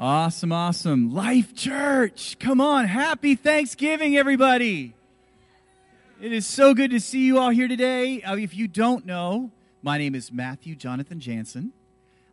Awesome, awesome. Life Church. Come on. Happy Thanksgiving, everybody. It is so good to see you all here today. Uh, if you don't know, my name is Matthew Jonathan Janzen.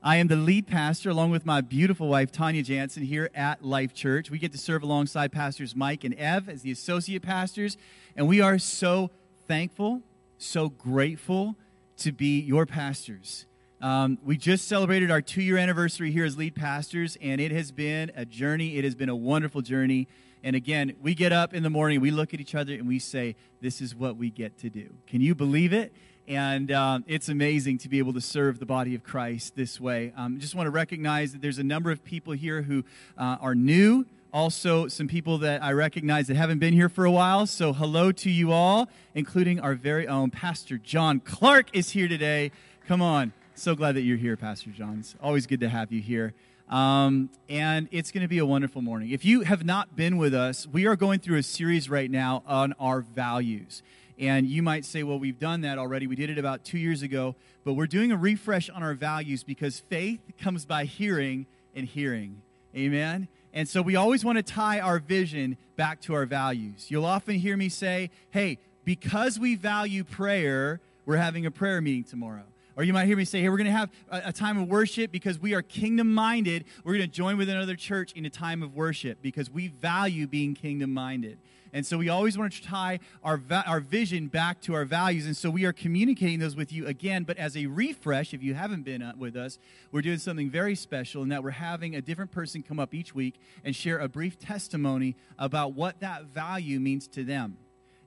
I am the lead pastor along with my beautiful wife, Tanya Janzen, here at Life Church. We get to serve alongside Pastors Mike and Ev as the associate pastors, and we are so thankful, so grateful to be your pastors. Um, we just celebrated our two year anniversary here as lead pastors, and it has been a journey. It has been a wonderful journey. And again, we get up in the morning, we look at each other, and we say, This is what we get to do. Can you believe it? And um, it's amazing to be able to serve the body of Christ this way. Um, I just want to recognize that there's a number of people here who uh, are new. Also, some people that I recognize that haven't been here for a while. So, hello to you all, including our very own Pastor John Clark is here today. Come on. So glad that you're here, Pastor John. It's always good to have you here. Um, and it's going to be a wonderful morning. If you have not been with us, we are going through a series right now on our values. And you might say, well, we've done that already. We did it about two years ago. But we're doing a refresh on our values because faith comes by hearing and hearing. Amen? And so we always want to tie our vision back to our values. You'll often hear me say, hey, because we value prayer, we're having a prayer meeting tomorrow. Or you might hear me say, hey, we're going to have a, a, time of worship because we are kingdom minded. We're going to join with another church in a time of worship because we value being kingdom minded. And so we always want to tie our, va- our vision back to our values. And so we are communicating those with you again. But as a refresh, if you haven't been uh, with us, we're doing something very special in that we're having a different person come up each week and share a brief testimony about what that value means to them.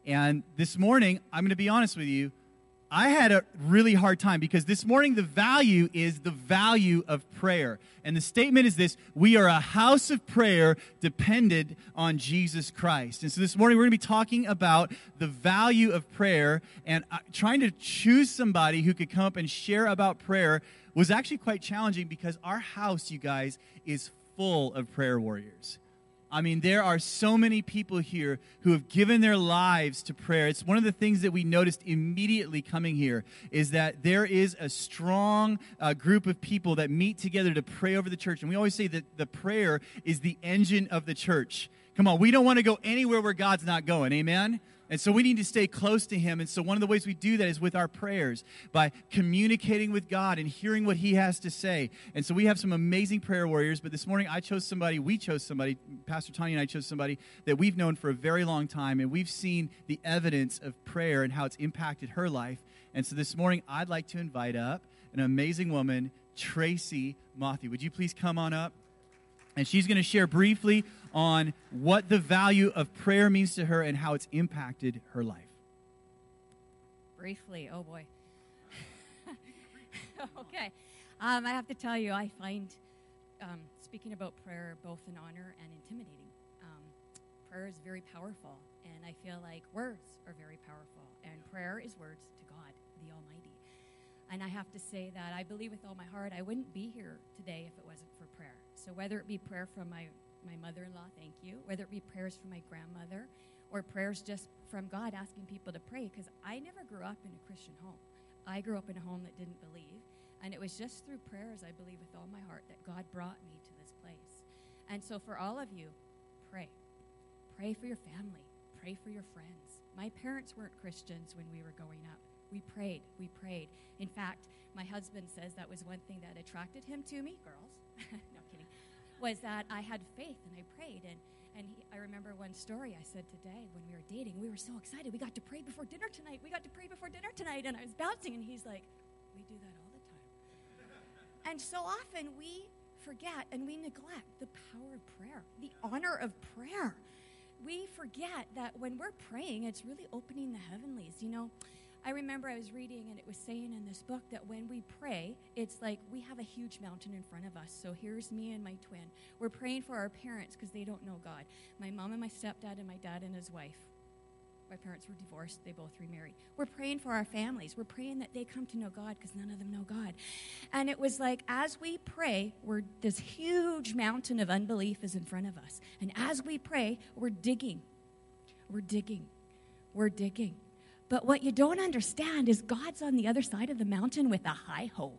And this morning, I'm going to be honest with you, I had a really hard time because this morning the value is the value of prayer. And the statement is this we are a house of prayer dependent on Jesus Christ. And so this morning we're going to be talking about the value of prayer and trying to choose somebody who could come up and share about prayer was actually quite challenging because our house, you guys, is full of prayer warriors. I mean, there are so many people here who have given their lives to prayer. It's one of the things that we noticed immediately coming here is that there is a strong uh, group of people that meet together to pray over the church. And we always say that the prayer is the engine of the church. Come on, we don't want to go anywhere where God's not going. Amen? And so we need to stay close to Him. And so one of the ways we do that is with our prayers, by communicating with God and hearing what He has to say. And so we have some amazing prayer warriors. But this morning I chose somebody, we chose somebody, Pastor Tanya and I chose somebody that we've known for a very long time. And we've seen the evidence of prayer and how it's impacted her life. And so this morning I'd like to invite up an amazing woman, Tracy Mothy. Would you please come on up? And she's going to share briefly on what the value of prayer means to her and how it's impacted her life. Briefly, oh boy. okay. Um, I have to tell you, I find um, speaking about prayer both an honor and intimidating. Um, prayer is very powerful, and I feel like words are very powerful, and prayer is words to God, the Almighty. And I have to say that I believe with all my heart I wouldn't be here today if it wasn't for prayer. So whether it be prayer from my my mother in law, thank you, whether it be prayers from my grandmother or prayers just from God asking people to pray, because I never grew up in a Christian home. I grew up in a home that didn't believe. And it was just through prayers, I believe with all my heart, that God brought me to this place. And so for all of you, pray. Pray for your family. Pray for your friends. My parents weren't Christians when we were growing up. We prayed. We prayed. In fact, my husband says that was one thing that attracted him to me, girls. was that I had faith and I prayed. And, and he, I remember one story I said today when we were dating. We were so excited. We got to pray before dinner tonight. We got to pray before dinner tonight. And I was bouncing, and he's like, We do that all the time. and so often we forget and we neglect the power of prayer, the honor of prayer. We forget that when we're praying, it's really opening the heavenlies. You know, I remember I was reading and it was saying in this book that when we pray, it's like we have a huge mountain in front of us. So here's me and my twin. We're praying for our parents because they don't know God. My mom and my stepdad and my dad and his wife. My parents were divorced, they both remarried. We're praying for our families. We're praying that they come to know God because none of them know God. And it was like as we pray, we're this huge mountain of unbelief is in front of us. And as we pray, we're digging. We're digging. We're digging. But what you don't understand is God's on the other side of the mountain with a high hoe.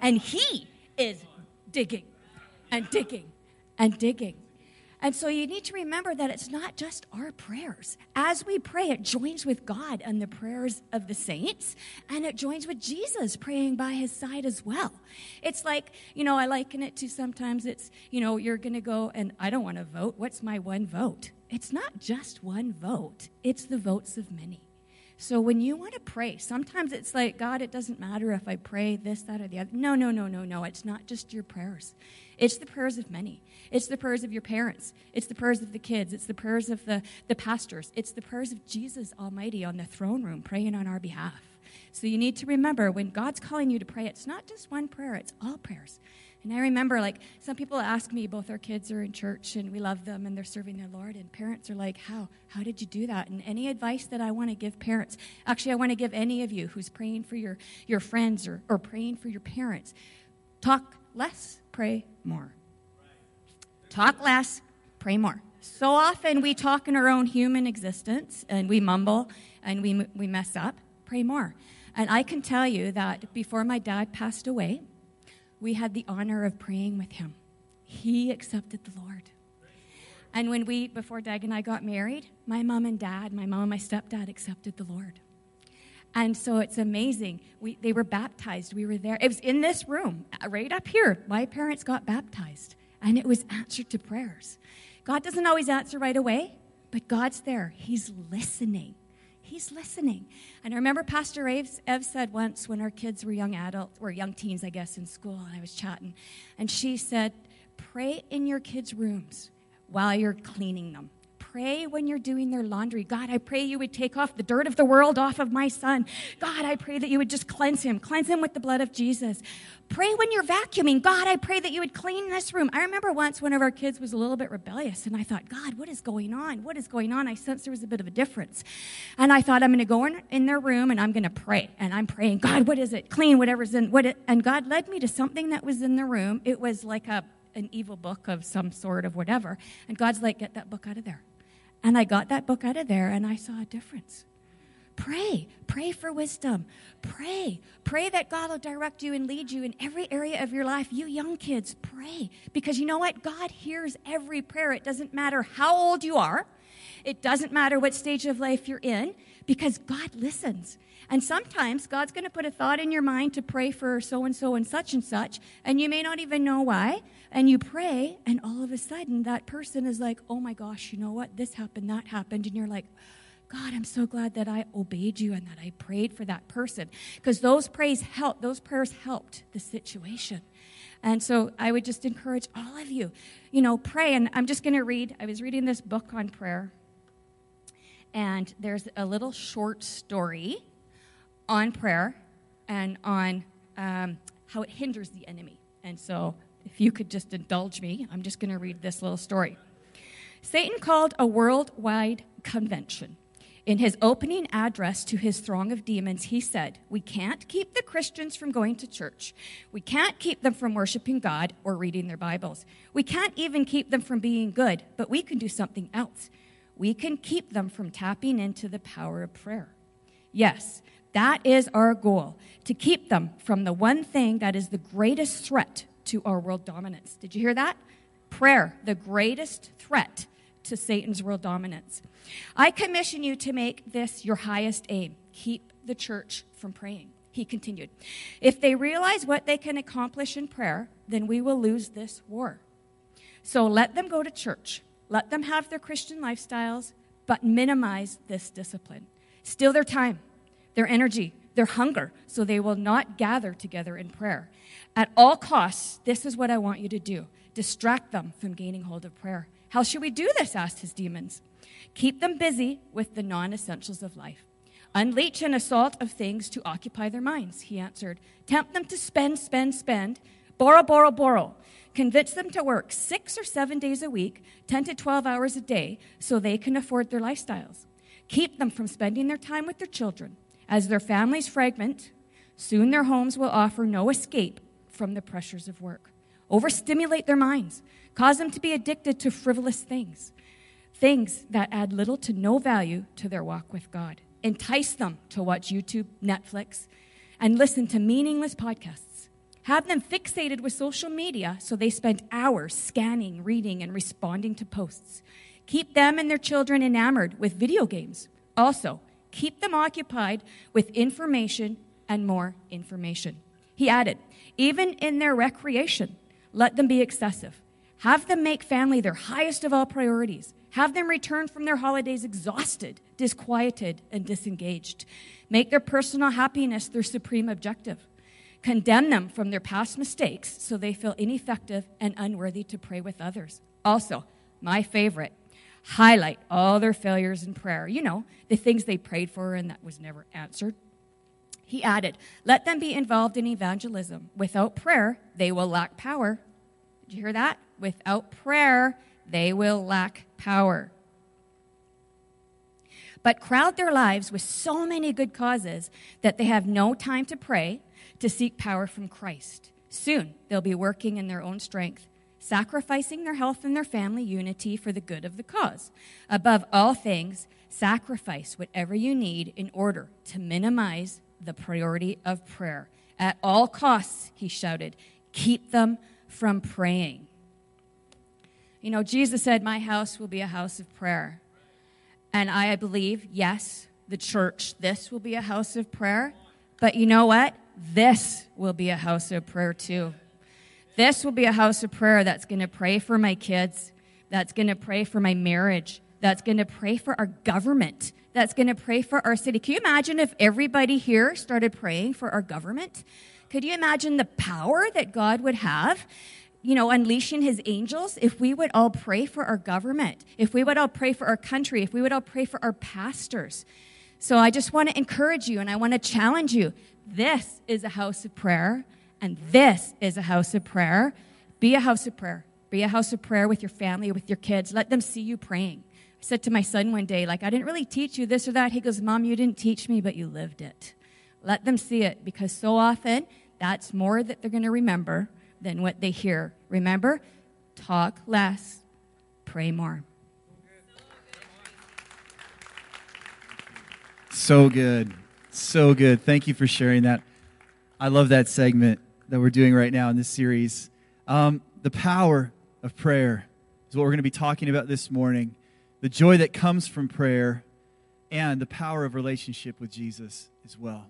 And He is digging and digging and digging. And so you need to remember that it's not just our prayers. As we pray, it joins with God and the prayers of the saints, and it joins with Jesus praying by his side as well. It's like, you know, I liken it to sometimes it's, you know, you're going to go and I don't want to vote. What's my one vote? It's not just one vote, it's the votes of many. So when you want to pray, sometimes it's like, God, it doesn't matter if I pray this, that, or the other. No, no, no, no, no. It's not just your prayers. It's the prayers of many. It's the prayers of your parents. It's the prayers of the kids. It's the prayers of the, the pastors. It's the prayers of Jesus Almighty on the throne room praying on our behalf. So you need to remember when God's calling you to pray, it's not just one prayer, it's all prayers. And I remember, like, some people ask me, both our kids are in church and we love them and they're serving their Lord. And parents are like, How? How did you do that? And any advice that I want to give parents, actually, I want to give any of you who's praying for your, your friends or, or praying for your parents, talk less, pray more. Talk less, pray more. So often we talk in our own human existence and we mumble and we, we mess up. Pray more. And I can tell you that before my dad passed away, we had the honor of praying with him. He accepted the Lord. And when we, before Doug and I got married, my mom and dad, my mom and my stepdad accepted the Lord. And so it's amazing. We, they were baptized. We were there. It was in this room, uh, right up here. My parents got baptized, and it was answered to prayers. God doesn't always answer right away, but God's there. He's listening. He's listening. And I remember Pastor Ev, said once when our kids were young adults, or young teens, I guess, in school, and I was chatting, and she said, Pray in your kids' rooms while you're cleaning them pray when you're doing their laundry. God, I pray you would take off the dirt of the world off of my son. God, I pray that you would just cleanse him, cleanse him with the blood of Jesus. Pray when you're vacuuming. God, I pray that you would clean this room. I remember once one of our kids was a little bit rebellious, and I thought, God, what is going on? What is going on? I sensed there was a bit of a difference. And I thought, I'm going to go in, in their room and I'm going to pray. And I'm praying, God, what is it? Clean whatever's in what it, and God led me to something that was in the room. It was like a an evil book of some sort of whatever. And God's like, get that book out of there. And I got that book out of there and I saw a difference. Pray. Pray for wisdom. Pray. Pray that God will direct you and lead you in every area of your life. You young kids, pray. Because you know what? God hears every prayer. It doesn't matter how old you are, it doesn't matter what stage of life you're in, because God listens. And sometimes God's going to put a thought in your mind to pray for so and so and such and such, and you may not even know why. And you pray, and all of a sudden, that person is like, oh my gosh, you know what? This happened, that happened. And you're like, God, I'm so glad that I obeyed you and that I prayed for that person. Because those praise help, those prayers helped the situation. And so I would just encourage all of you, you know, pray. And I'm just going to read, I was reading this book on prayer, and there's a little short story on prayer and on um, how it hinders the enemy. And so, if you could just indulge me, I'm just going to read this little story. Satan called a worldwide convention. In his opening address to his throng of demons, he said, We can't keep the Christians from going to church. We can't keep them from worshiping God or reading their Bibles. We can't even keep them from being good, but we can do something else. We can keep them from tapping into the power of prayer. Yes, that is our goal to keep them from the one thing that is the greatest threat to our world dominance. Did you hear that? Prayer, the greatest threat to Satan's world dominance. I commission you to make this your highest aim. Keep the church from praying. He continued, If they realize what they can accomplish in prayer, then we will lose this war. So let them go to church. Let them have their Christian lifestyles, but minimize this discipline. Steal their time their energy, their hunger, so they will not gather together in prayer. At all costs, this is what I want you to do distract them from gaining hold of prayer. How should we do this? asked his demons. Keep them busy with the non essentials of life. Unleash an assault of things to occupy their minds, he answered. Tempt them to spend, spend, spend, borrow, borrow, borrow. Convince them to work six or seven days a week, 10 to 12 hours a day, so they can afford their lifestyles. Keep them from spending their time with their children. As their families fragment, soon their homes will offer no escape from the pressures of work. Overstimulate their minds, cause them to be addicted to frivolous things, things that add little to no value to their walk with God. Entice them to watch YouTube, Netflix, and listen to meaningless podcasts. Have them fixated with social media so they spend hours scanning, reading, and responding to posts. Keep them and their children enamored with video games. Also, keep them occupied with information and more information. He added, even in their recreation, let them be excessive. Have them make family their highest of all priorities. Have them return from their holidays exhausted, disquieted, and disengaged. Make their personal happiness their supreme objective. Condemn them from their past mistakes so they feel ineffective and unworthy to pray with others. Also, my favorite, highlight all their failures in prayer. You know, the things they prayed for and that was never answered. He added, Let them be involved in evangelism. Without prayer, they will lack power. Did you hear that? Without prayer, they will lack power. But crowd their lives with so many good causes that they have no time to pray to seek power from Christ. Soon, they'll be working in their own strength, sacrificing their health and their family unity for the good of the cause. Above all things, sacrifice whatever you need in order to minimize the priority of prayer. At all costs, he shouted, keep them from praying. You know, Jesus said, My house will be a house of prayer. And I believe, yes, the church, this will be a house of prayer. But you know what? This will be a house of prayer too. This will be a house of prayer that's going to pray for my kids, that's going to pray for my marriage, that's going to pray for our government, that's going to pray for our city. Can you imagine if everybody here started praying for our government? Could you imagine the power that God would have? You know, unleashing his angels, if we would all pray for our government, if we would all pray for our country, if we would all pray for our pastors. So I just want to encourage you and I want to challenge you. This is a house of prayer, and this is a house of prayer. Be a house of prayer. Be a house of prayer with your family, with your kids. Let them see you praying. I said to my son one day, like, I didn't really teach you this or that. He goes, Mom, you didn't teach me, but you lived it. Let them see it because so often that's more that they're going to remember than what they hear. Remember, talk less, pray more. So good. So good. Thank you for sharing that. I love that segment that we're doing right now in this series. Um, the power of prayer is what we're going to be talking about this morning. The joy that comes from prayer and the power of relationship with Jesus as well.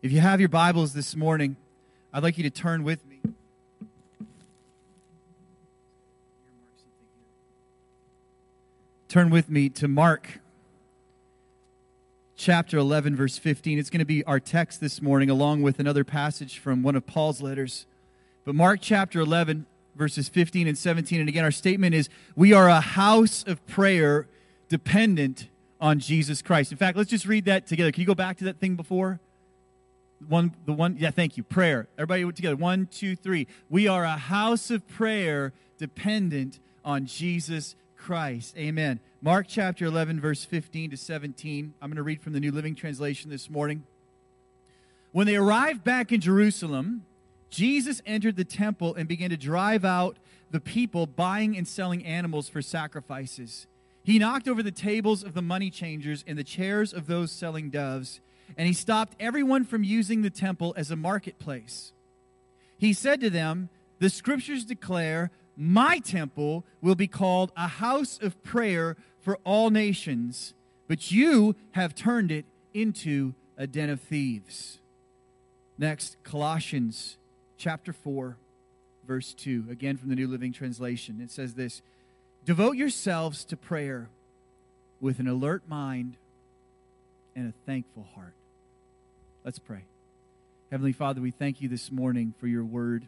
If you have your Bibles this morning, I'd like you to turn with me. Turn with me to Mark chapter 11, verse 15. It's going to be our text this morning, along with another passage from one of Paul's letters. But Mark chapter 11, verses 15 and 17. And again, our statement is we are a house of prayer dependent on Jesus Christ. In fact, let's just read that together. Can you go back to that thing before? One, the one, yeah, thank you. Prayer. Everybody together. One, two, three. We are a house of prayer dependent on Jesus Christ. Amen. Mark chapter 11, verse 15 to 17. I'm going to read from the New Living Translation this morning. When they arrived back in Jerusalem, Jesus entered the temple and began to drive out the people buying and selling animals for sacrifices. He knocked over the tables of the money changers and the chairs of those selling doves, and he stopped everyone from using the temple as a marketplace. He said to them, The scriptures declare, My temple will be called a house of prayer for all nations, but you have turned it into a den of thieves. Next, Colossians chapter 4, verse 2, again from the New Living Translation. It says this Devote yourselves to prayer with an alert mind and a thankful heart. Let's pray. Heavenly Father, we thank you this morning for your word,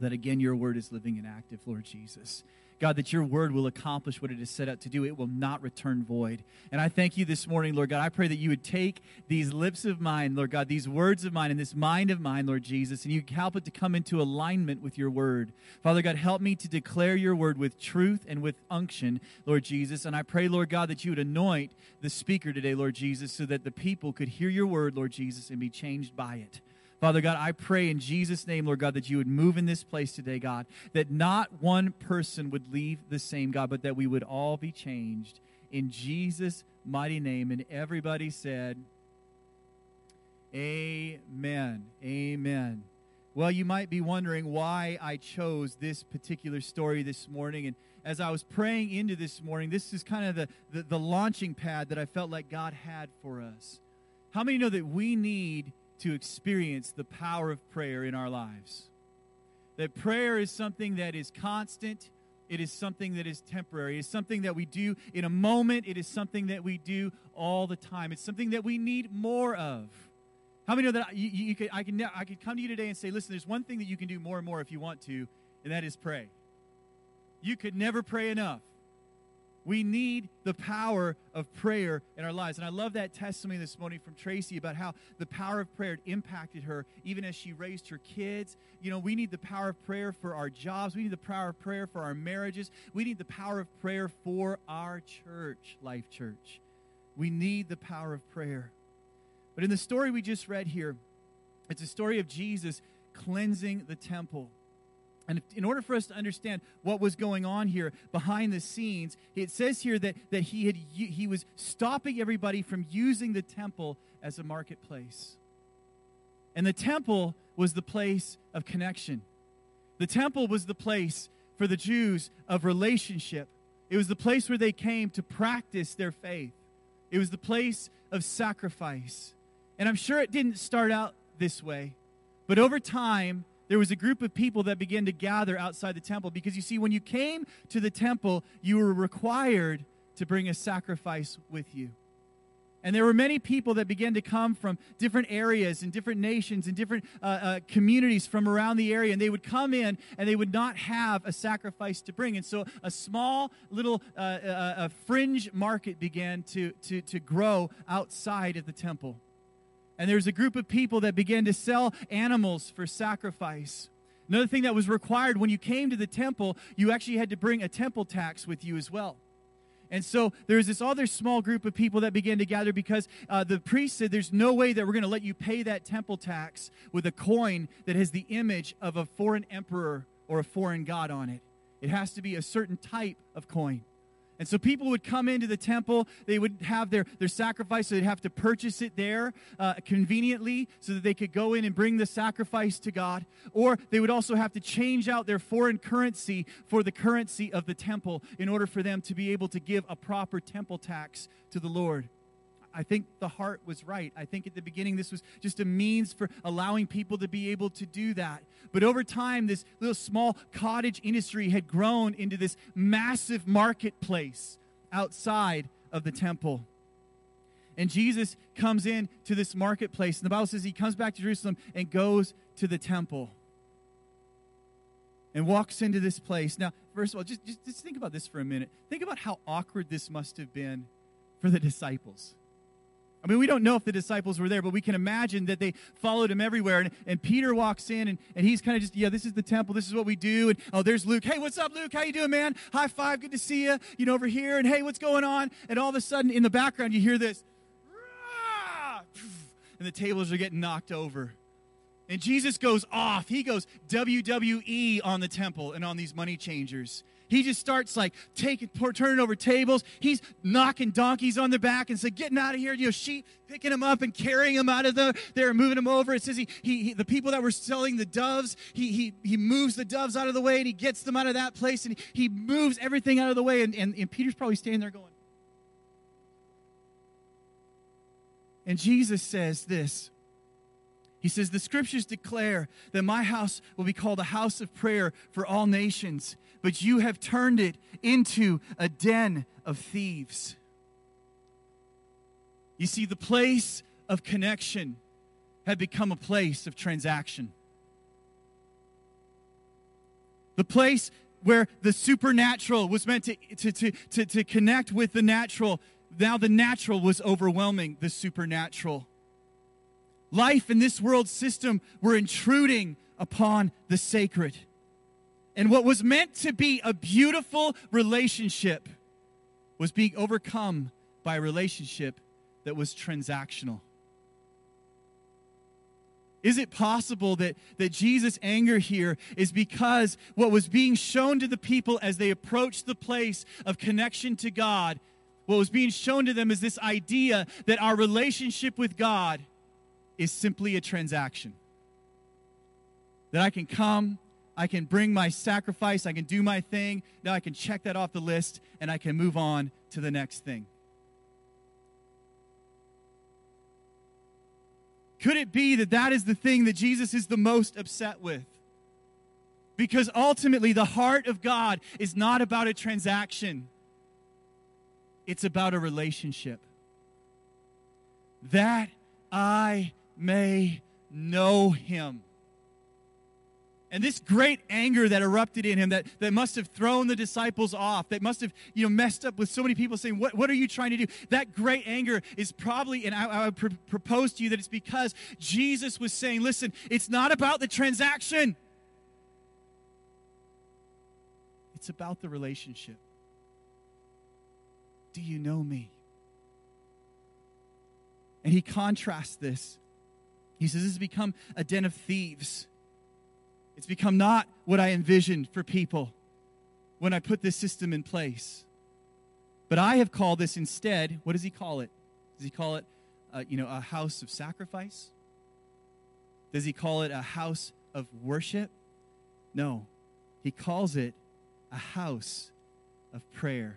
that again, your word is living and active, Lord Jesus. God, that your word will accomplish what it is set out to do. It will not return void. And I thank you this morning, Lord God. I pray that you would take these lips of mine, Lord God, these words of mine, and this mind of mine, Lord Jesus, and you help it to come into alignment with your word. Father God, help me to declare your word with truth and with unction, Lord Jesus. And I pray, Lord God, that you would anoint the speaker today, Lord Jesus, so that the people could hear your word, Lord Jesus, and be changed by it. Father God, I pray in Jesus' name, Lord God, that you would move in this place today, God, that not one person would leave the same, God, but that we would all be changed in Jesus' mighty name. And everybody said, Amen. Amen. Well, you might be wondering why I chose this particular story this morning. And as I was praying into this morning, this is kind of the, the, the launching pad that I felt like God had for us. How many know that we need to experience the power of prayer in our lives? That prayer is something that is constant, it is something that is temporary. It's something that we do in a moment. It is something that we do all the time. It's something that we need more of. How many know that you, you could, I, can, I could come to you today and say, listen, there's one thing that you can do more and more if you want to, and that is pray. You could never pray enough. We need the power of prayer in our lives. And I love that testimony this morning from Tracy about how the power of prayer impacted her even as she raised her kids. You know, we need the power of prayer for our jobs. We need the power of prayer for our marriages. We need the power of prayer for our church, Life Church. We need the power of prayer. But in the story we just read here, it's a story of Jesus cleansing the temple. And in order for us to understand what was going on here behind the scenes, it says here that, that he, had, he was stopping everybody from using the temple as a marketplace. And the temple was the place of connection. The temple was the place for the Jews of relationship. It was the place where they came to practice their faith. It was the place of sacrifice. And I'm sure it didn't start out this way, but over time, there was a group of people that began to gather outside the temple because you see, when you came to the temple, you were required to bring a sacrifice with you. And there were many people that began to come from different areas and different nations and different uh, uh, communities from around the area. And they would come in and they would not have a sacrifice to bring. And so a small little uh, uh a fringe market began to, to, to grow outside of the temple. And there was a group of people that began to sell animals for sacrifice. Another thing that was required when you came to the temple, you actually had to bring a temple tax with you as well. And so there was this other small group of people that began to gather because uh, the priest said, There's no way that we're going to let you pay that temple tax with a coin that has the image of a foreign emperor or a foreign god on it. It has to be a certain type of coin. And so people would come into the temple, they would have their, their sacrifice, so they'd have to purchase it there uh, conveniently so that they could go in and bring the sacrifice to God. Or they would also have to change out their foreign currency for the currency of the temple in order for them to be able to give a proper temple tax to the Lord. I think the heart was right. I think at the beginning this was just a means for allowing people to be able to do that. But over time, this little small cottage industry had grown into this massive marketplace outside of the temple. And Jesus comes in to this marketplace. And the Bible says he comes back to Jerusalem and goes to the temple and walks into this place. Now, first of all, just, just, just think about this for a minute. Think about how awkward this must have been for the disciples. I mean, we don't know if the disciples were there, but we can imagine that they followed him everywhere. And, and Peter walks in, and, and he's kind of just, yeah, this is the temple. This is what we do. And oh, there's Luke. Hey, what's up, Luke? How you doing, man? High five. Good to see you. You know, over here. And hey, what's going on? And all of a sudden, in the background, you hear this. And the tables are getting knocked over. And Jesus goes off. He goes WWE on the temple and on these money changers. He just starts like taking, turning over tables. He's knocking donkeys on their back and saying, "Getting out of here!" You know, sheep picking them up and carrying them out of the there, moving them over. It says he, he, he, the people that were selling the doves, he, he he moves the doves out of the way and he gets them out of that place and he, he moves everything out of the way. And, and, and Peter's probably standing there going. And Jesus says this. He says, The scriptures declare that my house will be called a house of prayer for all nations, but you have turned it into a den of thieves. You see, the place of connection had become a place of transaction. The place where the supernatural was meant to, to, to, to, to connect with the natural, now the natural was overwhelming the supernatural. Life in this world system were intruding upon the sacred. And what was meant to be a beautiful relationship was being overcome by a relationship that was transactional. Is it possible that, that Jesus' anger here is because what was being shown to the people as they approached the place of connection to God, what was being shown to them is this idea that our relationship with God is simply a transaction? That I can come, I can bring my sacrifice, I can do my thing. Now I can check that off the list and I can move on to the next thing. Could it be that that is the thing that Jesus is the most upset with? Because ultimately, the heart of God is not about a transaction, it's about a relationship. That I may know him. And this great anger that erupted in him, that, that must have thrown the disciples off, that must have you know, messed up with so many people saying, What, what are you trying to do? That great anger is probably, and I, I would pr- propose to you that it's because Jesus was saying, Listen, it's not about the transaction, it's about the relationship. Do you know me? And he contrasts this. He says, This has become a den of thieves. It's become not what I envisioned for people when I put this system in place. But I have called this instead, what does he call it? Does he call it, uh, you know, a house of sacrifice? Does he call it a house of worship? No. He calls it a house of prayer.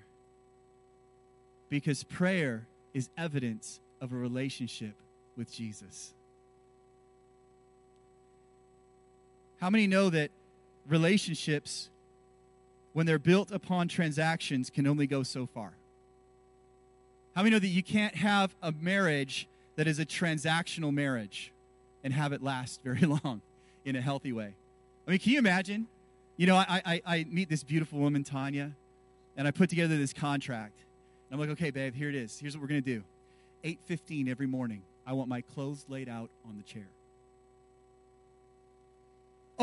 Because prayer is evidence of a relationship with Jesus. How many know that relationships, when they're built upon transactions, can only go so far? How many know that you can't have a marriage that is a transactional marriage and have it last very long in a healthy way? I mean, can you imagine? You know, I, I, I meet this beautiful woman, Tanya, and I put together this contract. And I'm like, okay, babe, here it is. Here's what we're going to do. 8.15 every morning, I want my clothes laid out on the chair.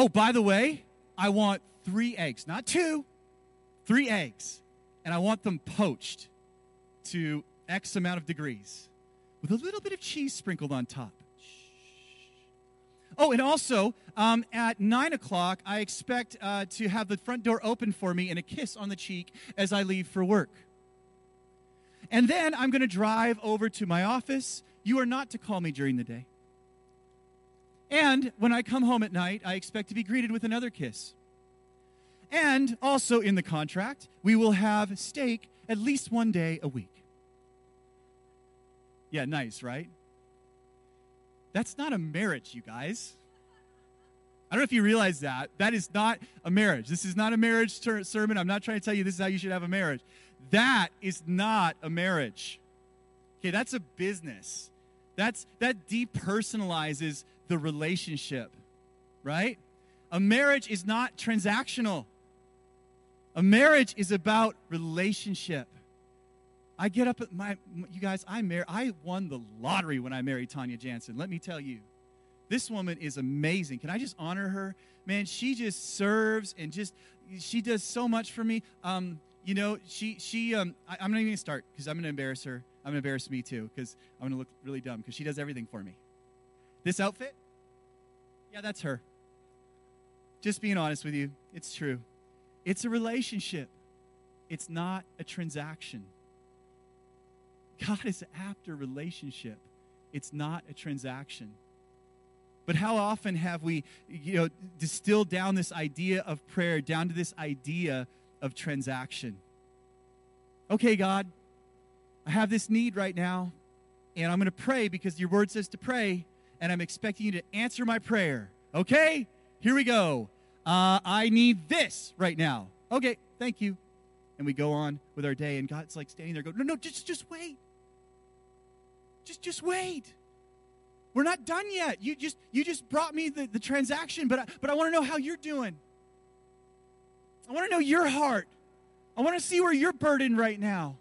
Oh, by the way, I want three eggs, not two, three eggs. And I want them poached to X amount of degrees with a little bit of cheese sprinkled on top. Oh, and also um, at nine o'clock, I expect uh, to have the front door open for me and a kiss on the cheek as I leave for work. And then I'm going to drive over to my office. You are not to call me during the day. And when I come home at night, I expect to be greeted with another kiss. And also in the contract, we will have steak at least one day a week. Yeah, nice, right? That's not a marriage, you guys. I don't know if you realize that. That is not a marriage. This is not a marriage ter- sermon. I'm not trying to tell you this is how you should have a marriage. That is not a marriage. Okay, that's a business. That's that depersonalizes the relationship, right? A marriage is not transactional. A marriage is about relationship. I get up at my you guys, I mar- I won the lottery when I married Tanya Janzen. Let me tell you. This woman is amazing. Can I just honor her? Man, she just serves and just she does so much for me. Um, you know, she she um I, am not even gonna start because I'm gonna embarrass her. I'm gonna embarrass me too because I'm gonna look really dumb because she does everything for me. This outfit, yeah, that's her. Just being honest with you, it's true. It's a relationship, it's not a transaction. God is after relationship, it's not a transaction. But how often have we, you know, distilled down this idea of prayer down to this idea of transaction? Okay, God, I have this need right now, and I'm going to pray because your word says to pray, and I'm expecting you to answer my prayer. Okay, here we go. Uh, I need this right now. Okay, thank you. And we go on with our day, and God's like standing there, go, no, no, just, just wait. Just, just wait. We're not done yet. You just, you just brought me the, the transaction, but I, but I want to know how you're doing. I want to know your heart. I want to see where you're burdened right now.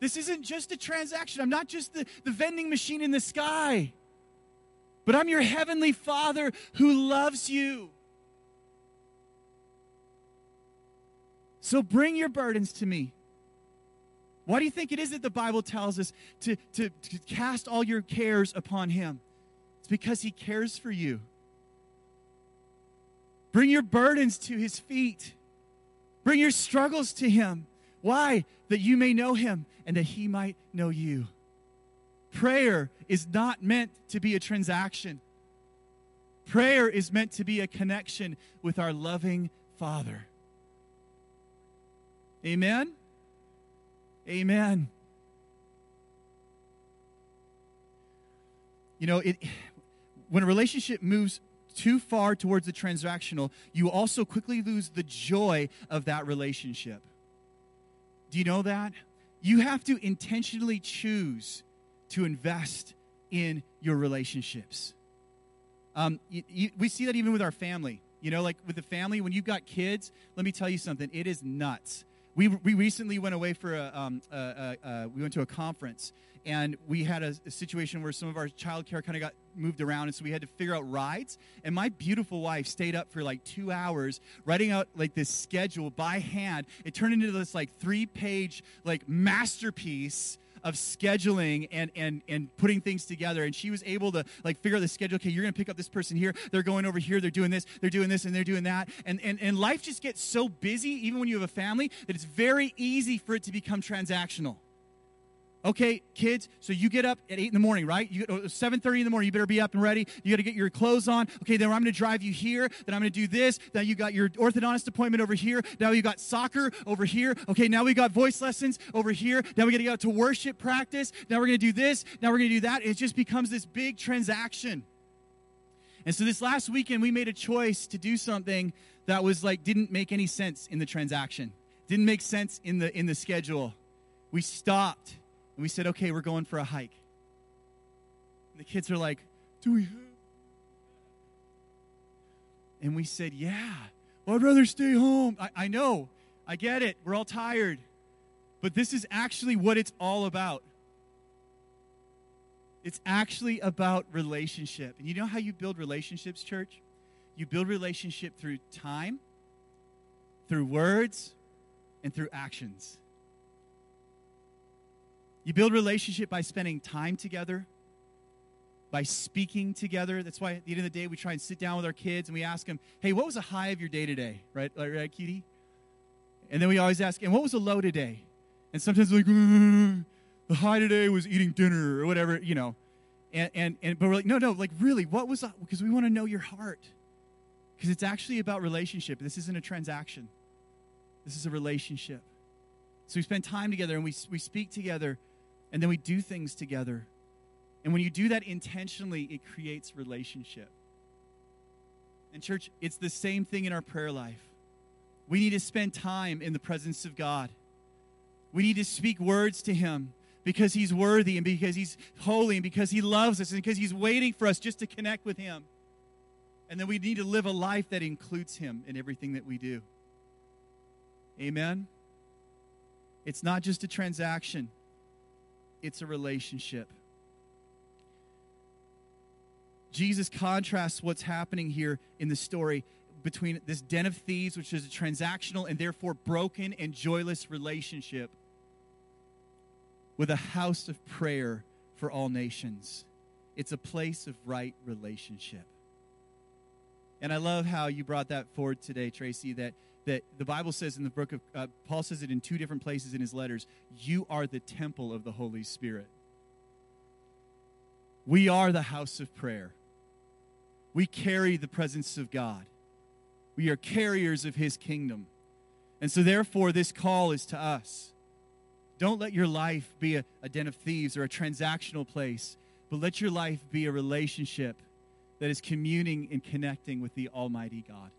This isn't just a transaction. I'm not just the, the vending machine in the sky, but I'm your heavenly Father who loves you. So bring your burdens to me. Why do you think it is that the Bible tells us to, to, to cast all your cares upon Him? It's because He cares for you. Bring your burdens to His feet. Bring your struggles to Him. Why? That you may know Him and that He might know you. Prayer is not meant to be a transaction. Prayer is meant to be a connection with our loving Father. Amen? Amen. You know, it when a relationship moves too far towards the transactional, you also quickly lose the joy of that relationship. Do you know that? You have to intentionally choose to invest in your relationships. Um, you, you, we see that even with our family. You know, like with the family, when you've got kids, let me tell you something, it is nuts. We, we recently went away for a, um, a, a, a we went to a conference and we had a, a situation where some of our childcare kind of got moved around, and so we had to figure out rides. And my beautiful wife stayed up for like two hours writing out like this schedule by hand. It turned into this like three-page like masterpiece of scheduling and and and putting things together. And she was able to like figure out the schedule. Okay you're to pick up this person here. They're going over here. They're doing this. They're doing this and they're doing that. And and and life just gets so busy even when you have a family that it's very easy for it to become transactional Okay, kids, so you get up at 8 in the morning, right? You 7.30 in the morning, you better be up and ready. You got to get your clothes on. Okay, then I'm going to drive you here. Then I'm going to do this. Now you got your orthodontist appointment over here. Now you got soccer over here. Okay, now we got voice lessons over here. Now we got to go to worship practice. Now we're going to do this. Now we're going to do that. It just becomes this big transaction. And so this last weekend, we made a choice to do something that was like, didn't make any sense in the transaction, didn't make sense in the, in the schedule. We stopped and we said, okay, we're going for a hike. And the kids are like, do we? And we said, yeah. Well, I'd rather stay home. I, I know. I get it. We're all tired. But this is actually what it's all about. It's actually about relationship. And you know how you build relationships, church? You build relationship through time, through words, and through actions. You build relationship by spending time together, by speaking together. That's why at the end of the day, we try and sit down with our kids and we ask them, hey, what was the high of your day today? Right, right, cutie? And then we always ask, and what was the low today? And sometimes we're like, the high today was eating dinner or whatever, you know. And, and, and but we're like, no, no, like really, what was that? Because we want to know your heart. Because it's actually about relationship. This isn't a transaction. This is a relationship. So we spend time together and we, we speak together and then we do things together. And when you do that intentionally, it creates relationship. And, church, it's the same thing in our prayer life. We need to spend time in the presence of God. We need to speak words to Him because He's worthy and because He's holy and because He loves us and because He's waiting for us just to connect with Him. And then we need to live a life that includes Him in everything that we do. Amen? It's not just a transaction, it's a relationship. Jesus contrasts what's happening here in the story between this den of thieves, which is a transactional and therefore broken and joyless relationship, with a house of prayer for all nations. It's a place of right relationship. And I love how you brought that forward today, Tracy, that that the Bible says in the book of, uh, Paul says it in two different places in his letters you are the temple of the Holy Spirit. We are the house of prayer. We carry the presence of God. We are carriers of his kingdom. And so, therefore, this call is to us. Don't let your life be a, a den of thieves or a transactional place, but let your life be a relationship that is communing and connecting with the Almighty God.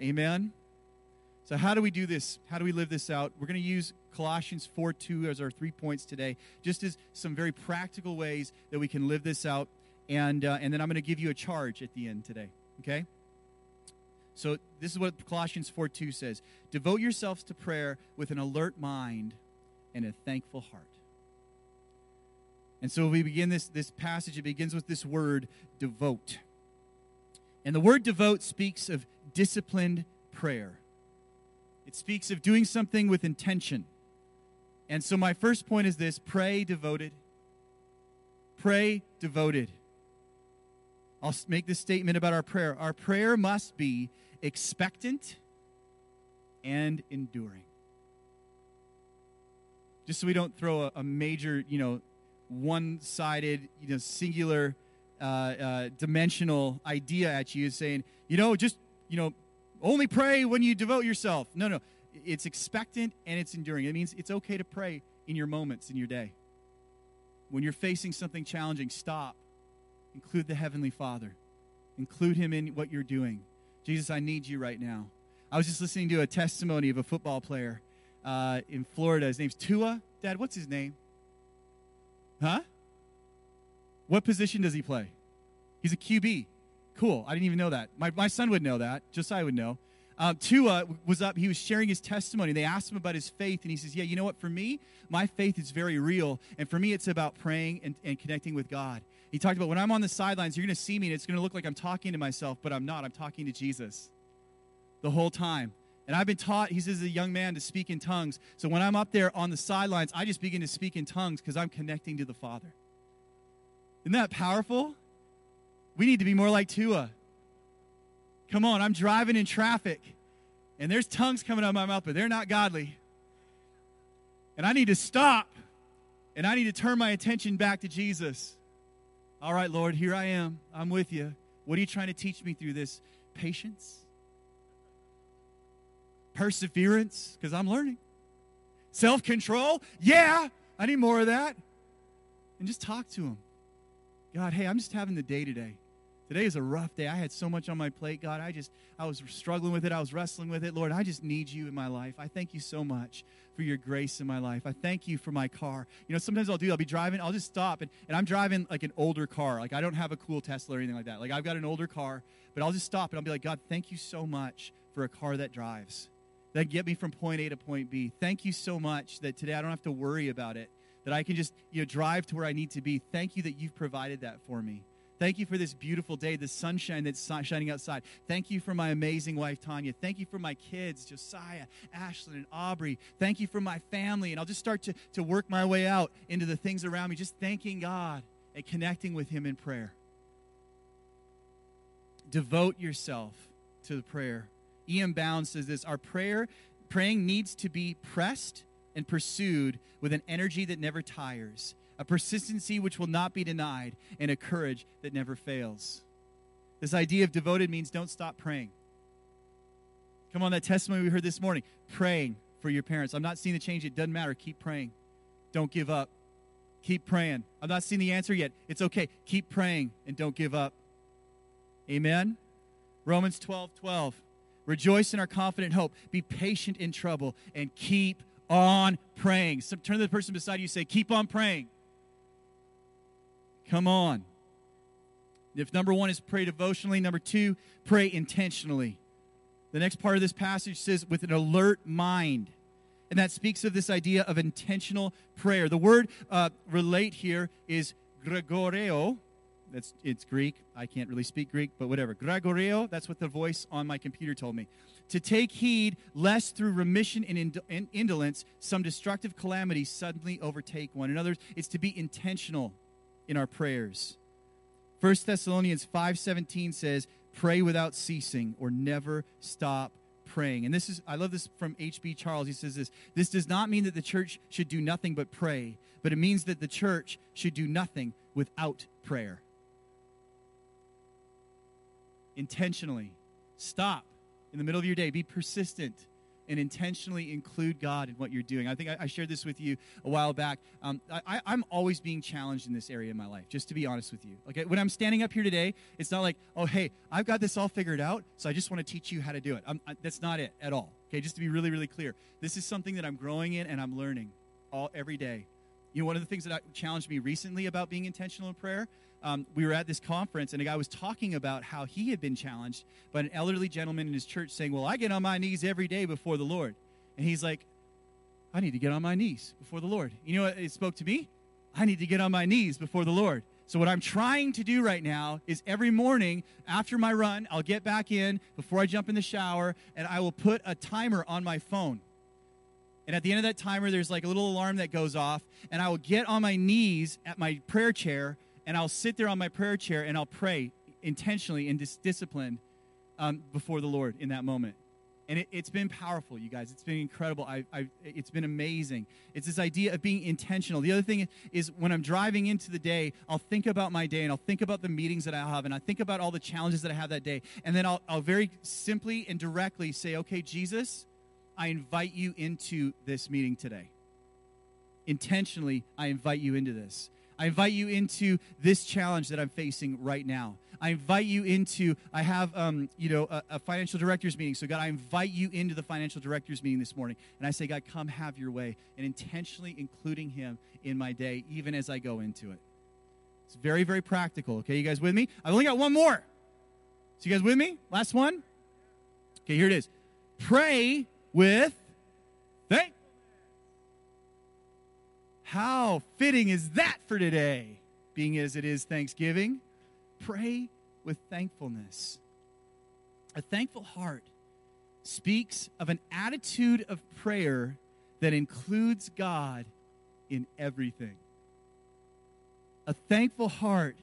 Amen? So, how do we do this? How do we live this out? We're going to use Colossians 4 2 as our three points today, just as some very practical ways that we can live this out. And, uh, and then I'm going to give you a charge at the end today. Okay? So, this is what Colossians 4 2 says Devote yourselves to prayer with an alert mind and a thankful heart. And so, we begin this, this passage, it begins with this word, devote. And the word devote speaks of disciplined prayer. It speaks of doing something with intention. And so, my first point is this pray devoted. Pray devoted. I'll make this statement about our prayer. Our prayer must be expectant and enduring. Just so we don't throw a, a major, you know, one sided, you know, singular uh, uh, dimensional idea at you, saying, you know, just, you know, only pray when you devote yourself. No, no. It's expectant and it's enduring. It means it's okay to pray in your moments in your day. When you're facing something challenging, stop. Include the Heavenly Father. Include Him in what you're doing. Jesus, I need you right now. I was just listening to a testimony of a football player uh, in Florida. His name's Tua. Dad, what's his name? Huh? What position does he play? He's a QB. Cool. I didn't even know that. My, my son would know that. I would know. Um, Tua was up. He was sharing his testimony. They asked him about his faith, and he says, Yeah, you know what? For me, my faith is very real. And for me, it's about praying and, and connecting with God. He talked about when I'm on the sidelines, you're going to see me, and it's going to look like I'm talking to myself, but I'm not. I'm talking to Jesus the whole time. And I've been taught, he says, as a young man, to speak in tongues. So when I'm up there on the sidelines, I just begin to speak in tongues because I'm connecting to the Father. Isn't that powerful? We need to be more like Tua. Come on, I'm driving in traffic and there's tongues coming out of my mouth, but they're not godly. And I need to stop and I need to turn my attention back to Jesus. All right, Lord, here I am. I'm with you. What are you trying to teach me through this? Patience? Perseverance? Because I'm learning. Self control? Yeah, I need more of that. And just talk to Him. God, hey, I'm just having the day today. Today is a rough day. I had so much on my plate, God. I just, I was struggling with it. I was wrestling with it. Lord, I just need you in my life. I thank you so much for your grace in my life. I thank you for my car. You know, sometimes I'll do, I'll be driving, I'll just stop, and, and I'm driving like an older car. Like, I don't have a cool Tesla or anything like that. Like, I've got an older car, but I'll just stop and I'll be like, God, thank you so much for a car that drives, that get me from point A to point B. Thank you so much that today I don't have to worry about it that I can just you know drive to where I need to be. Thank you that you've provided that for me. Thank you for this beautiful day, the sunshine that's shining outside. Thank you for my amazing wife, Tanya. Thank you for my kids, Josiah, Ashlyn, and Aubrey. Thank you for my family. And I'll just start to, to work my way out into the things around me, just thanking God and connecting with Him in prayer. Devote yourself to the prayer. E.M. Bounds says this Our prayer, praying needs to be pressed and pursued with an energy that never tires, a persistency which will not be denied, and a courage that never fails. This idea of devoted means don't stop praying. Come on, that testimony we heard this morning praying for your parents. I'm not seeing the change. It doesn't matter. Keep praying. Don't give up. Keep praying. I'm not seeing the answer yet. It's okay. Keep praying and don't give up. Amen. Romans 12 12. Rejoice in our confident hope. Be patient in trouble and keep on praying. So turn to the person beside you say, Keep on praying. Come on. If number one is pray devotionally, number two, pray intentionally. The next part of this passage says, with an alert mind. And that speaks of this idea of intentional prayer. The word uh, relate here is gregoreo, that's it's Greek. I can't really speak Greek, but whatever. Gregoreo, that's what the voice on my computer told me. To take heed lest through remission and indolence some destructive calamity suddenly overtake one. In other words, it's to be intentional in our prayers. 1 Thessalonians 5:17 says, "Pray without ceasing or never stop praying." And this is I love this from H.B. Charles. He says this, "This does not mean that the church should do nothing but pray, but it means that the church should do nothing without prayer." intentionally. Stop in the middle of your day. Be persistent and intentionally include God in what you're doing. I think I, I shared this with you a while back. Um, I, am always being challenged in this area in my life, just to be honest with you. Okay, when I'm standing up here today, it's not like, oh, hey, I've got this all figured out, so I just want to teach you how to do it. I, that's not it at all. Okay, just to be really, really clear, this is something that I'm growing in and I'm learning all every day. You know, one of the things that challenged me recently about being intentional in prayer um, we were at this conference and a guy was talking about how he had been challenged by an elderly gentleman in his church saying, Well, I get on my knees every day before the Lord. And he's like, I need to get on my knees before the Lord. You know what it spoke to me? I need to get on my knees before the Lord. So, what I'm trying to do right now is every morning after my run, I'll get back in before I jump in the shower and I will put a timer on my phone. And at the end of that timer, there's like a little alarm that goes off, and I will get on my knees at my prayer chair and I'll sit there on my prayer chair and I'll pray intentionally and dis- disciplined um, before the Lord in that moment. And it, has been powerful, you guys. It's been incredible. I, I, it's been amazing. It's this idea of being intentional. The other thing is when I'm driving into the day, I'll think about my day and I'll think about the meetings that I have and I think about all the challenges that I have that day. And then I'll, I'll very simply and directly say, okay, Jesus, I invite you into this meeting today. Intentionally, I invite you into this. I invite you into this challenge that I'm facing right now. I invite you into, I have, um, you know, a, a, financial directors meeting. So, God, I invite you into the financial directors meeting this morning. And I say, God, come have your way. And intentionally including him in my day, even as I go into it. It's very, very practical. Okay, you guys with me? I've only got one more. So, you guys with me? Last one? Okay, here it is. Pray with thank. How fitting is that for today, being as it is Thanksgiving? Pray with thankfulness. A thankful heart speaks of an attitude of prayer that includes God in everything. A thankful heart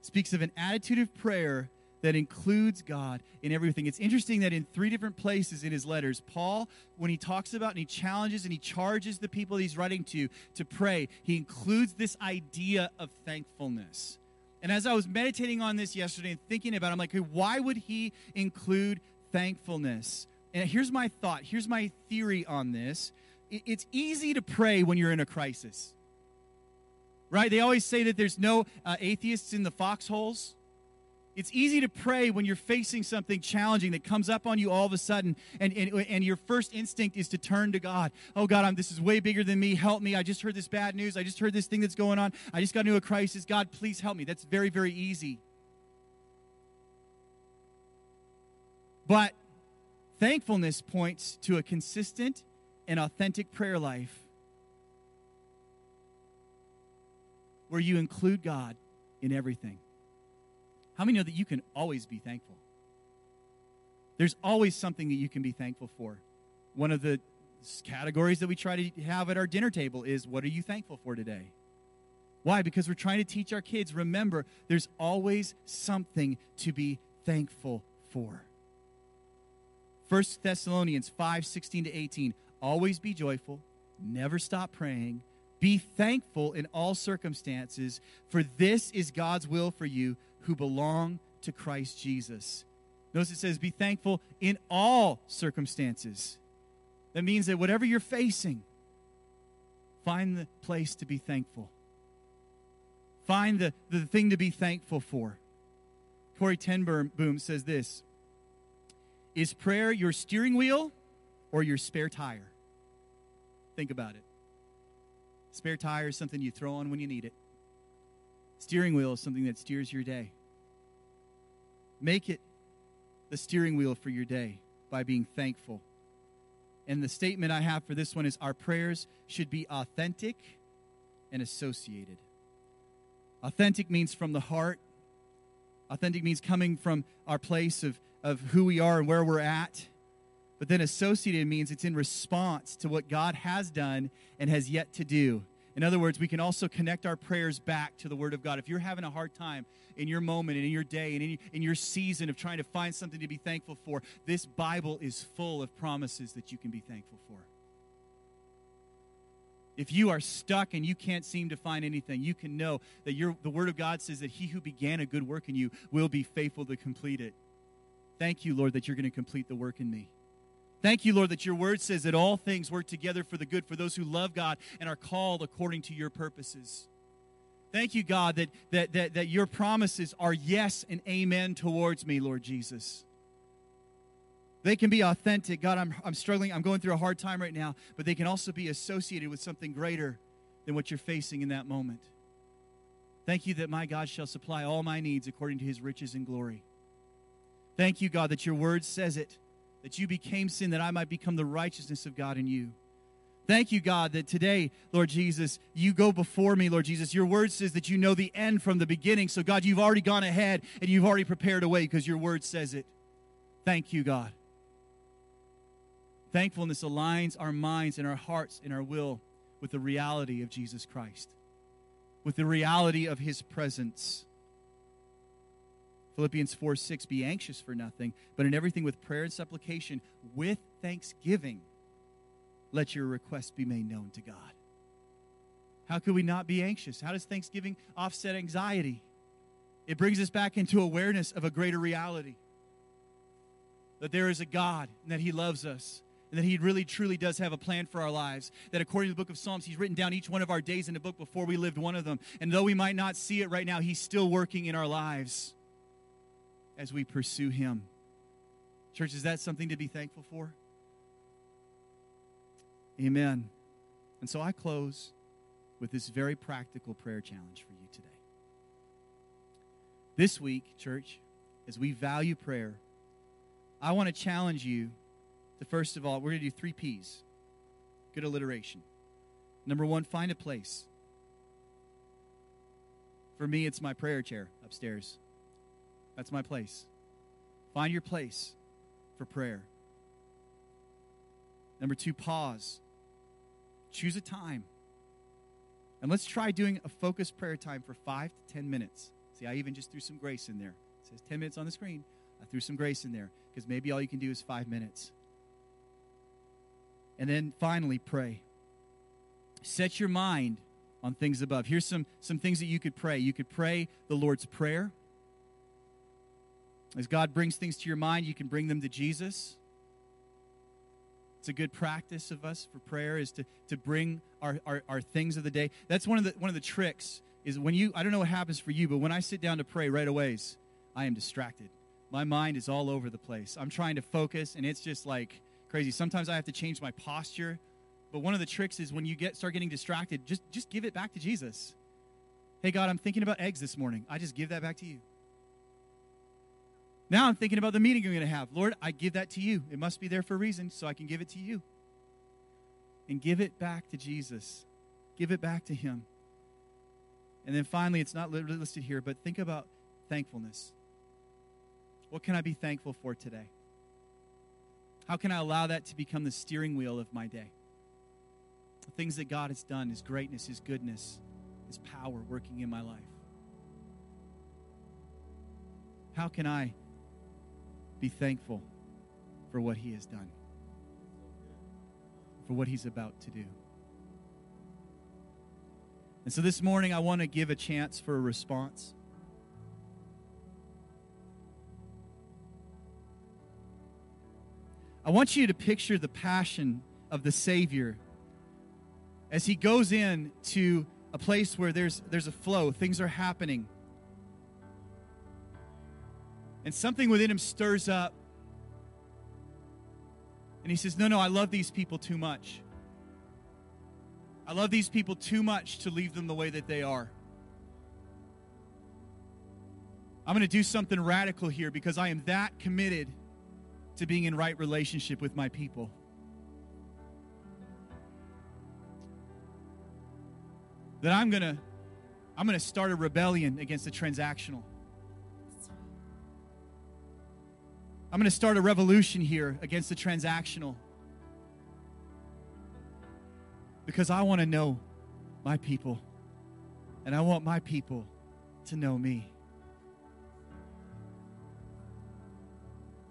speaks of an attitude of prayer that includes God in everything. It's interesting that in three different places in his letters, Paul, when he talks about and he challenges and he charges the people he's writing to to pray, he includes this idea of thankfulness. And as I was meditating on this yesterday and thinking about it, I'm like, hey, why would he include thankfulness? And here's my thought, here's my theory on this. It's easy to pray when you're in a crisis. Right? They always say that there's no uh, atheists in the foxholes. It's easy to pray when you're facing something challenging that comes up on you all of a sudden, and, and, and your first instinct is to turn to God. Oh, God, I'm, this is way bigger than me. Help me. I just heard this bad news. I just heard this thing that's going on. I just got into a crisis. God, please help me. That's very, very easy. But thankfulness points to a consistent and authentic prayer life where you include God in everything. How many know that you can always be thankful? There's always something that you can be thankful for. One of the categories that we try to have at our dinner table is what are you thankful for today? Why? Because we're trying to teach our kids remember, there's always something to be thankful for. 1 Thessalonians 5 16 to 18. Always be joyful, never stop praying, be thankful in all circumstances, for this is God's will for you who belong to Christ Jesus. Notice it says, be thankful in all circumstances. That means that whatever you're facing, find the place to be thankful. Find the, the thing to be thankful for. Corrie ten Boom says this Is prayer your steering wheel or your spare tire? Think about it. Spare tire is something you throw on when you need it. Steering wheel is something that steers your day. Make it the steering wheel for your day by being thankful. And the statement I have for this one is our prayers should be authentic and associated. Authentic means from the heart. Authentic means coming from our place of, of who we are and where we're at. But then associated means it's in response to what God has done and has yet to do. In other words, we can also connect our prayers back to the Word of God. If you're having a hard time in your moment and in your day and in, in your season of trying to find something to be thankful for, this Bible is full of promises that you can be thankful for. If you are stuck and you can't seem to find anything, you can know that your, the Word of God says that He who began a good work in you will be faithful to complete it. Thank you, Lord, that you're going to complete the work in me. Thank you, Lord, that your word says that all things work together for the good for those who love God and are called according to your purposes. Thank you, God, that, that, that, that your promises are yes and amen towards me, Lord Jesus. They can be authentic. God, I'm, I'm struggling. I'm going through a hard time right now, but they can also be associated with something greater than what you're facing in that moment. Thank you that my God shall supply all my needs according to his riches and glory. Thank you, God, that your word says it that you became sin that I might become the righteousness of God in you. Thank you, God, that today, Lord Jesus, you go before me, Lord Jesus. Your word says that you know the end from the beginning. So, God, you've already gone ahead and you've already prepared a way because your word says it. Thank you, God. Thankfulness aligns our minds and our hearts and our will with the reality of Jesus Christ, with the reality of his presence. Philippians 4 6, be anxious for nothing, but in everything with prayer and supplication, with thanksgiving, let your requests be made known to God. How could we not be anxious? How does thanksgiving offset anxiety? It brings us back into awareness of a greater reality that there is a God and that He loves us and that He really truly does have a plan for our lives. That according to the book of Psalms, He's written down each one of our days in the book before we lived one of them. And though we might not see it right now, He's still working in our lives as we pursue Him. Church, is that something to be thankful for? Amen. And so I close with this very practical prayer challenge for you today. This week, church, as we value prayer, I want to challenge you to first of all, we're going to do three P's. Good alliteration. Number one, find a place. For me, it's my prayer chair upstairs. That's my place. Find your place for prayer. Number two, pause. Choose a time. And let's try doing a focused prayer time for five to ten minutes. See, I even just threw some grace in there. It says 10 minutes on the screen. I threw some grace in there because maybe all you can do is five minutes. And then finally, pray. Set your mind on things above. Here's some, some things that you could pray. You could pray the Lord's Prayer. As God brings things to your mind, you can bring them to Jesus. It's a good practice of us for prayer is to, to bring our, our, our things of the day. That's one of the one of the tricks is when you I don't know what happens for you, but when I sit down to pray right away, I am distracted. My mind is all over the place. I'm trying to focus and it's just like crazy. Sometimes I have to change my posture. But one of the tricks is when you get start getting distracted, just just give it back to Jesus. Hey God, I'm thinking about eggs this morning. I just give that back to you. Now I'm thinking about the meeting I'm going to have. Lord, I give that to you. It must be there for a reason, so I can give it to you. And give it back to Jesus. Give it back to Him. And then finally, it's not listed here, but think about thankfulness. What can I be thankful for today? How can I allow that to become the steering wheel of my day? The things that God has done, His greatness, His goodness, His power working in my life. How can I be thankful for what He has done, for what He's about to do? And so this morning, I want to give a chance for a response. I want you to picture the passion of the Savior as he goes in to a place where there's, there's a flow, things are happening. And something within him stirs up. And he says, No, no, I love these people too much. I love these people too much to leave them the way that they are. I'm going to do something radical here because I am that committed to being in right relationship with my people. That I'm going to I'm going to start a rebellion against the transactional. I'm going to start a revolution here against the transactional. Because I want to know my people. And I want my people to know me.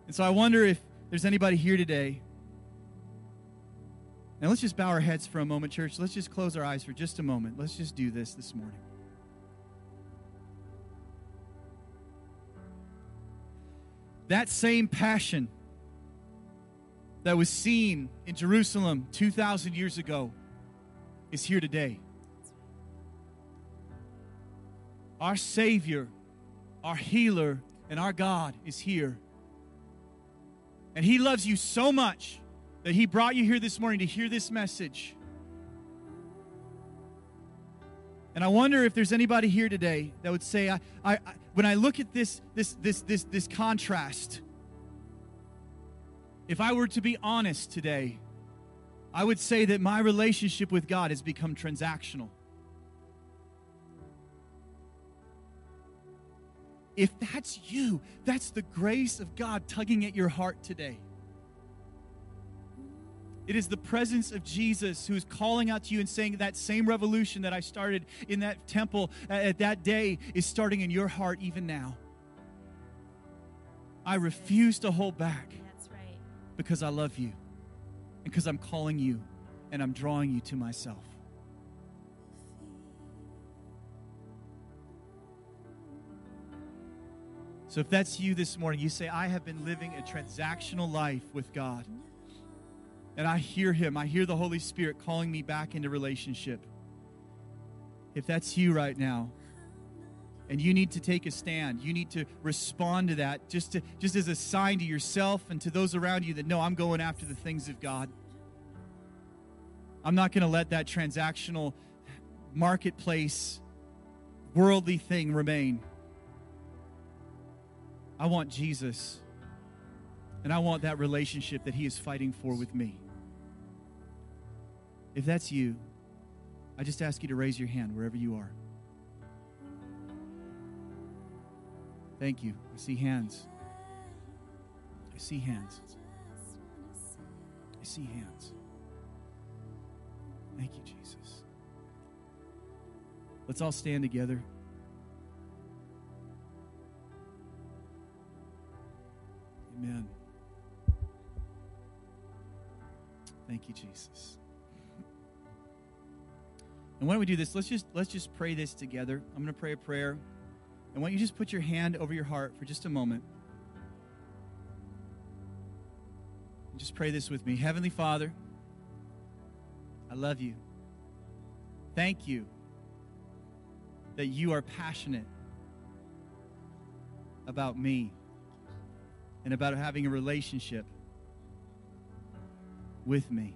And so I wonder if there's anybody here today. And let's just bow our heads for a moment, church. Let's just close our eyes for just a moment. Let's just do this this morning. That same passion that was seen in Jerusalem 2,000 years ago is here today. Our Savior, our healer, and our God is here. And He loves you so much that He brought you here this morning to hear this message. And I wonder if there's anybody here today that would say, I, I, when I look at this, this, this, this, this contrast, if I were to be honest today, I would say that my relationship with God has become transactional. If that's you, that's the grace of God tugging at your heart today. It is the presence of Jesus who is calling out to you and saying that same revolution that I started in that temple uh, at that day is starting in your heart even now. I refuse to hold back That's right. because I love you and because I'm calling you and I'm drawing you to myself. So if that's you this morning, you say, I have been living a transactional life with God. And I hear Him, I hear the Holy Spirit calling me back into relationship. If that's you right now, and you need to take a stand, you need to respond to that just, to, just as a sign to yourself and to those around you that no, I'm going after the things of God. I'm not going to let that transactional marketplace worldly thing remain. I want Jesus. And I want that relationship that He is fighting for with me. If that's you, I just ask you to raise your hand wherever you are. Thank you. I see hands. I see hands. I see hands. Thank you, Jesus. Let's all stand together. Amen. Thank you, Jesus. And why don't we do this? Let's just let's just pray this together. I'm going to pray a prayer. And why don't you just put your hand over your heart for just a moment? Just pray this with me. Heavenly Father, I love you. Thank you that you are passionate about me and about having a relationship with me.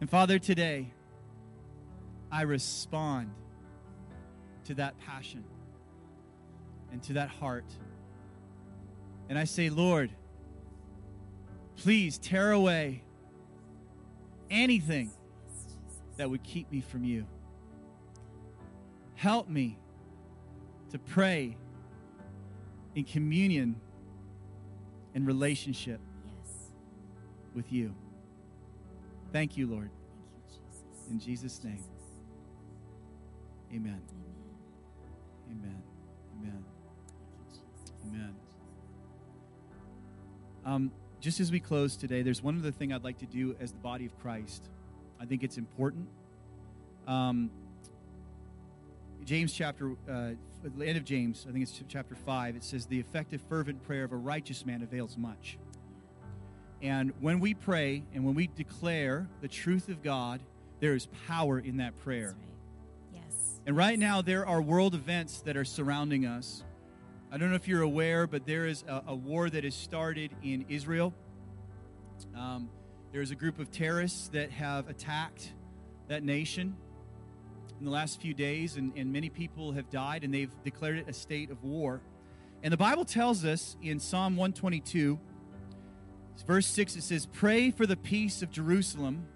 And Father, today, I respond to that passion and to that heart. And I say, Lord, please tear away anything that would keep me from you. Help me to pray in communion and relationship Yes. with you. Thank you, Lord. Thank you, Jesus. In Jesus' name. Amen. Amen. Amen. Amen. Um, just as we close today, there's one other thing I'd like to do as the body of Christ. I think it's important. Um, James chapter, uh, the end of James, I think it's chapter 5, it says, The effective, fervent prayer of a righteous man avails much. And when we pray and when we declare the truth of God, there is power in that prayer. Right. And right now, there are world events that are surrounding us. I don't know if you're aware, but there is a, a war that has started in Israel. Um, there's a group of terrorists that have attacked that nation in the last few days, and, and many people have died, and they've declared it a state of war. And the Bible tells us in Psalm 122, verse 6, it says, Pray for the peace of Jerusalem.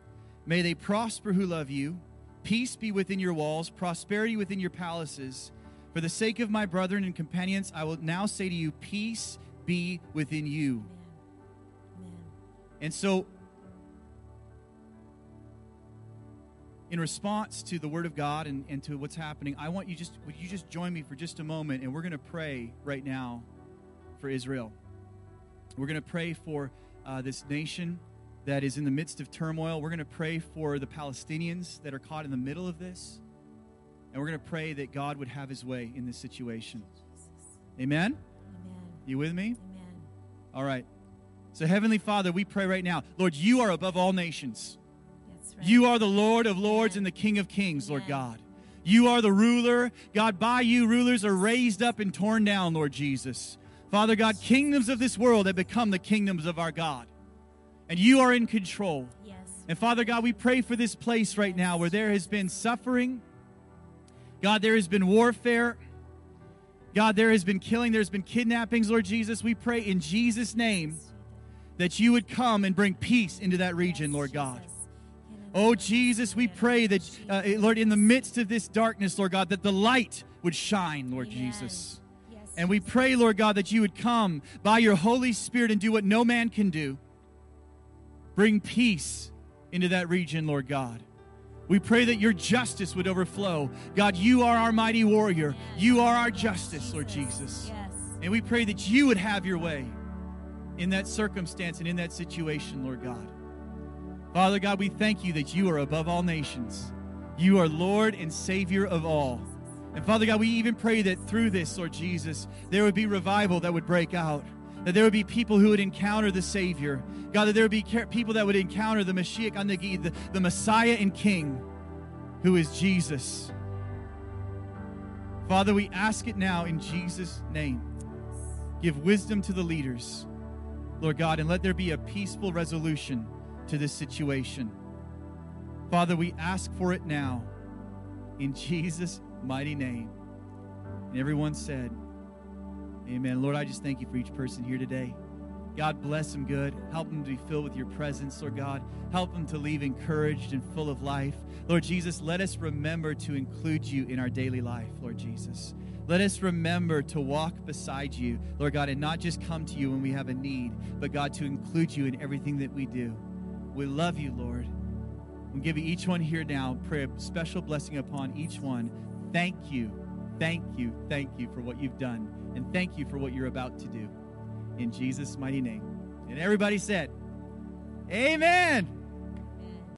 May they prosper who love you. Peace be within your walls, prosperity within your palaces. For the sake of my brethren and companions, I will now say to you, Peace be within you. Amen. Amen. And so, in response to the word of God and, and to what's happening, I want you just would you just join me for just a moment and we're going to pray right now for Israel. We're going to pray for uh, this nation that is in the midst of turmoil. We're going to pray for the Palestinians that are caught in the middle of this. And we're going to pray that God would have his way in this situation. Amen? Amen. You with me? Amen. All right. So, Heavenly Father, we pray right now, Lord, you are above all nations. That's right. You are the Lord of lords and the King of kings, Lord God. You are the ruler. God, by you, rulers are raised up and torn down, Lord Jesus. Father God, kingdoms of this world have become the kingdoms of our God. And you are in control. Yes. And Father God, we pray for this place right now where there has been suffering. God, there has been warfare. God, there has been killing. There's been kidnappings, Lord Jesus. We pray in Jesus' name that you would come and bring peace into that region, Lord God. Oh, Jesus, we pray that, uh, Lord, in the midst of this darkness, Lord God, that the light would shine, Lord Jesus. And we pray, Lord God, that you would come by your Holy Spirit and do what no man can do. Bring peace into that region, Lord God. We pray that your justice would overflow. God, you are our mighty warrior. You are our justice, Lord Jesus. Yes. And we pray that you would have your way in that circumstance and in that situation, Lord God. Father God, we thank you that you are above all nations. You are Lord and Savior of all. And Father God, we even pray that through this, Lord Jesus, there would be revival that would break out. That there would be people who would encounter the Savior. God, that there would be people that would encounter the Mashiach the, the Messiah and King, who is Jesus. Father, we ask it now in Jesus' name. Give wisdom to the leaders, Lord God, and let there be a peaceful resolution to this situation. Father, we ask for it now in Jesus' mighty name. And everyone said, Amen. Lord, I just thank you for each person here today. God bless them good. Help them to be filled with your presence, Lord God. Help them to leave encouraged and full of life. Lord Jesus, let us remember to include you in our daily life, Lord Jesus. Let us remember to walk beside you, Lord God, and not just come to you when we have a need, but God, to include you in everything that we do. We love you, Lord. Give you each one here now, pray a special blessing upon each one. Thank you, thank you, thank you for what you've done, and thank you for what you're about to do in Jesus' mighty name. And everybody said, Amen.